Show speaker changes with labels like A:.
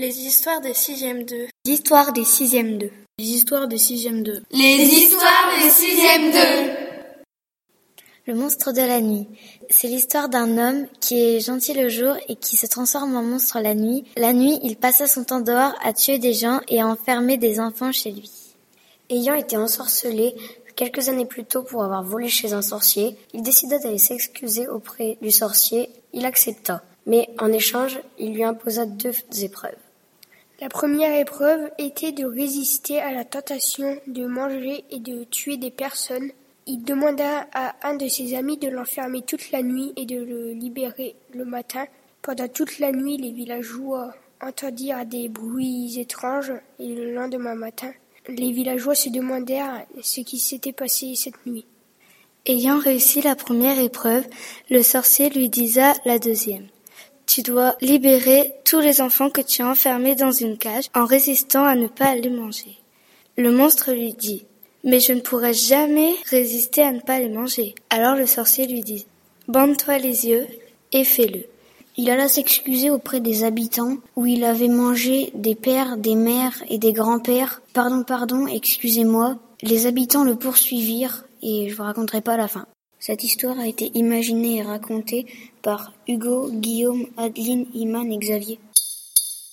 A: Les histoires des sixièmes 2.
B: Les histoires des sixièmes 2.
C: Les histoires des sixièmes 2.
D: Les histoires des sixièmes 2.
B: Le monstre de la nuit. C'est l'histoire d'un homme qui est gentil le jour et qui se transforme en monstre la nuit. La nuit, il passa son temps dehors à tuer des gens et à enfermer des enfants chez lui.
E: Ayant été ensorcelé quelques années plus tôt pour avoir volé chez un sorcier, il décida d'aller s'excuser auprès du sorcier. Il accepta, mais en échange, il lui imposa deux épreuves.
F: La première épreuve était de résister à la tentation de manger et de tuer des personnes. Il demanda à un de ses amis de l'enfermer toute la nuit et de le libérer le matin. Pendant toute la nuit, les villageois entendirent des bruits étranges et le lendemain matin, les villageois se demandèrent ce qui s'était passé cette nuit.
B: Ayant réussi la première épreuve, le sorcier lui disa la deuxième. Tu dois libérer tous les enfants que tu as enfermés dans une cage en résistant à ne pas les manger. Le monstre lui dit Mais je ne pourrai jamais résister à ne pas les manger. Alors le sorcier lui dit Bande-toi les yeux et fais-le.
E: Il alla s'excuser auprès des habitants où il avait mangé des pères, des mères et des grands-pères. Pardon, pardon, excusez-moi. Les habitants le poursuivirent et je vous raconterai pas la fin. Cette histoire a été imaginée et racontée par Hugo, Guillaume, Adeline, Iman et Xavier.